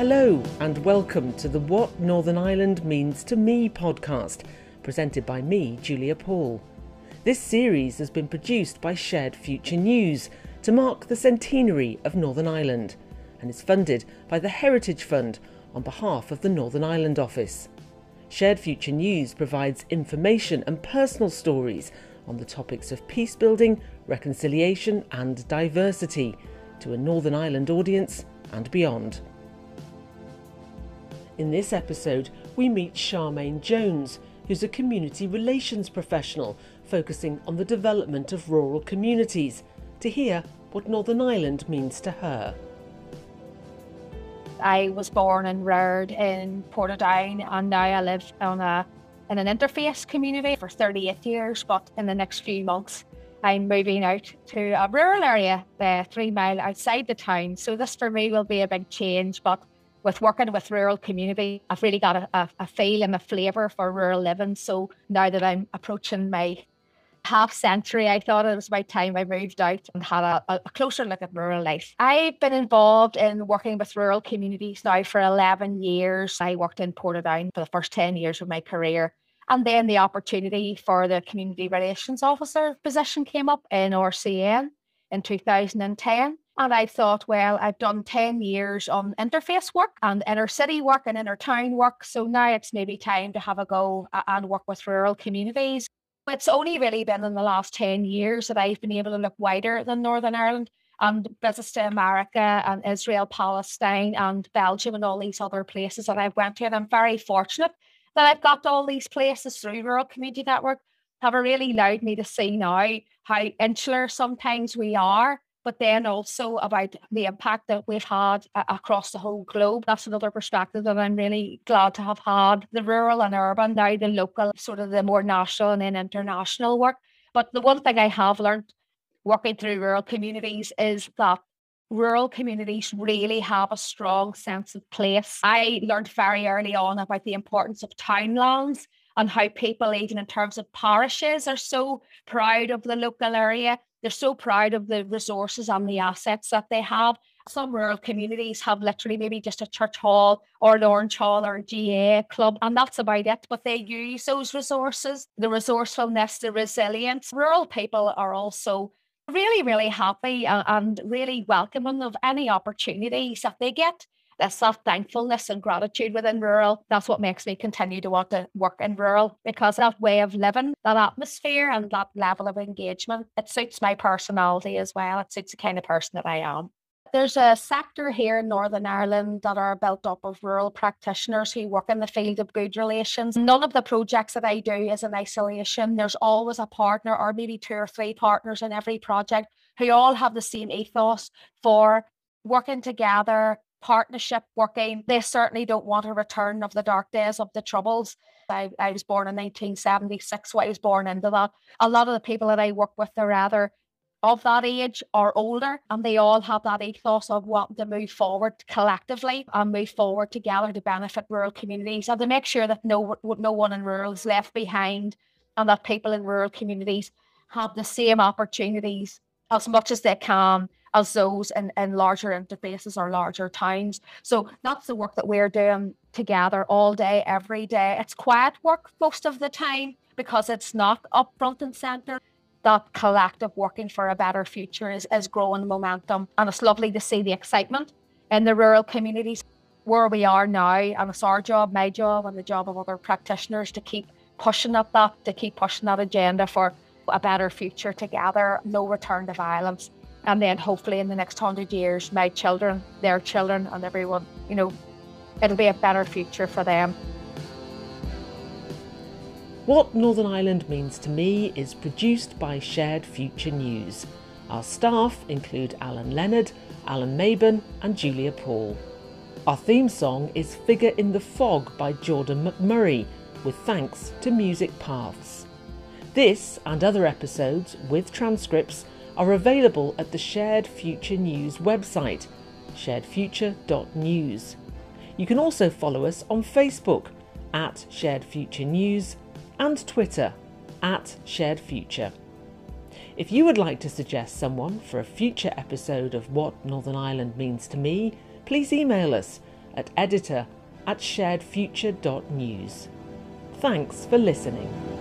Hello, and welcome to the What Northern Ireland Means to Me podcast, presented by me, Julia Paul. This series has been produced by Shared Future News to mark the centenary of Northern Ireland and is funded by the Heritage Fund on behalf of the Northern Ireland Office. Shared Future News provides information and personal stories on the topics of peace building, reconciliation, and diversity to a Northern Ireland audience and beyond. In this episode, we meet Charmaine Jones, who's a community relations professional focusing on the development of rural communities, to hear what Northern Ireland means to her. I was born and reared in Portadown, and now I live on a in an interface community for 38 years. But in the next few months, I'm moving out to a rural area, uh, three mile outside the town. So this for me will be a big change. But with working with rural community, I've really got a, a, a feel and a flavour for rural living. So now that I'm approaching my half century, I thought it was about time I moved out and had a, a, closer look at rural life. I've been involved in working with rural communities now for 11 years. I worked in Portadown for the first 10 years of my career. And then the opportunity for the community relations officer position came up in RCN in 2010. And I thought, well, I've done 10 years on interface work and inner city work and inner town work. So now it's maybe time to have a go and work with rural communities. It's only really been in the last 10 years that I've been able to look wider than Northern Ireland and visits to America and Israel, Palestine and Belgium and all these other places that I've went to. And I'm very fortunate that I've got all these places through Rural Community Network have really allowed me to see now how insular sometimes we are but then also about the impact that we've had uh, across the whole globe. That's another perspective that I'm really glad to have had the rural and urban, now the local, sort of the more national and then international work. But the one thing I have learned working through rural communities is that rural communities really have a strong sense of place. I learned very early on about the importance of townlands and how people, even in terms of parishes, are so proud of the local area they're so proud of the resources and the assets that they have. Some rural communities have literally maybe just a church hall or an orange hall or a GAA club, and that's about it. But they use those resources, the resourcefulness, the resilience. Rural people are also really, really happy uh, and really welcoming of any opportunities that they get that self thankfulness and gratitude within rural. That's what makes me continue to want to work in rural because that way of living, that atmosphere, and that level of engagement, it suits my personality as well. It suits the kind of person that I am. There's a sector here in Northern Ireland that are built up of rural practitioners who work in the field of good relations. None of the projects that I do is in isolation. There's always a partner or maybe two or three partners in every project who all have the same ethos for working together, partnership working. They certainly don't want a return of the dark days of the troubles. I, I was born in 1976, so I was born into that. A lot of the people that I work with are rather of that age or older, and they all have that ethos of wanting to move forward collectively and move forward together to benefit rural communities and to make sure that no, no one in rural is left behind and that people in rural communities have the same opportunities as much as they can as those in, in larger interfaces or larger towns. So that's the work that we're doing together all day, every day. It's quiet work most of the time because it's not up front and centre. That collective working for a better future is, is growing momentum. And it's lovely to see the excitement in the rural communities where we are now. And it's our job, my job, and the job of other practitioners to keep pushing at that, to keep pushing that agenda for a better future together, no return to violence and then hopefully in the next hundred years, my children, their children, and everyone, you know, it'll be a better future for them. What Northern Ireland means to me is produced by Shared Future News. Our staff include Allan Leonard, Alan Meban, and Julia Paul. Our theme song is Figure in the Fog by Jordan McMurray, with thanks to Music Paths. This and other episodes with transcripts are available at the Shared Future News website, sharedfuture.news. You can also follow us on Facebook at Shared Future News and Twitter at Shared Future. If you would like to suggest someone for a future episode of What Northern Ireland Means to Me, please email us at editor at sharedfuture.news. Thanks for listening.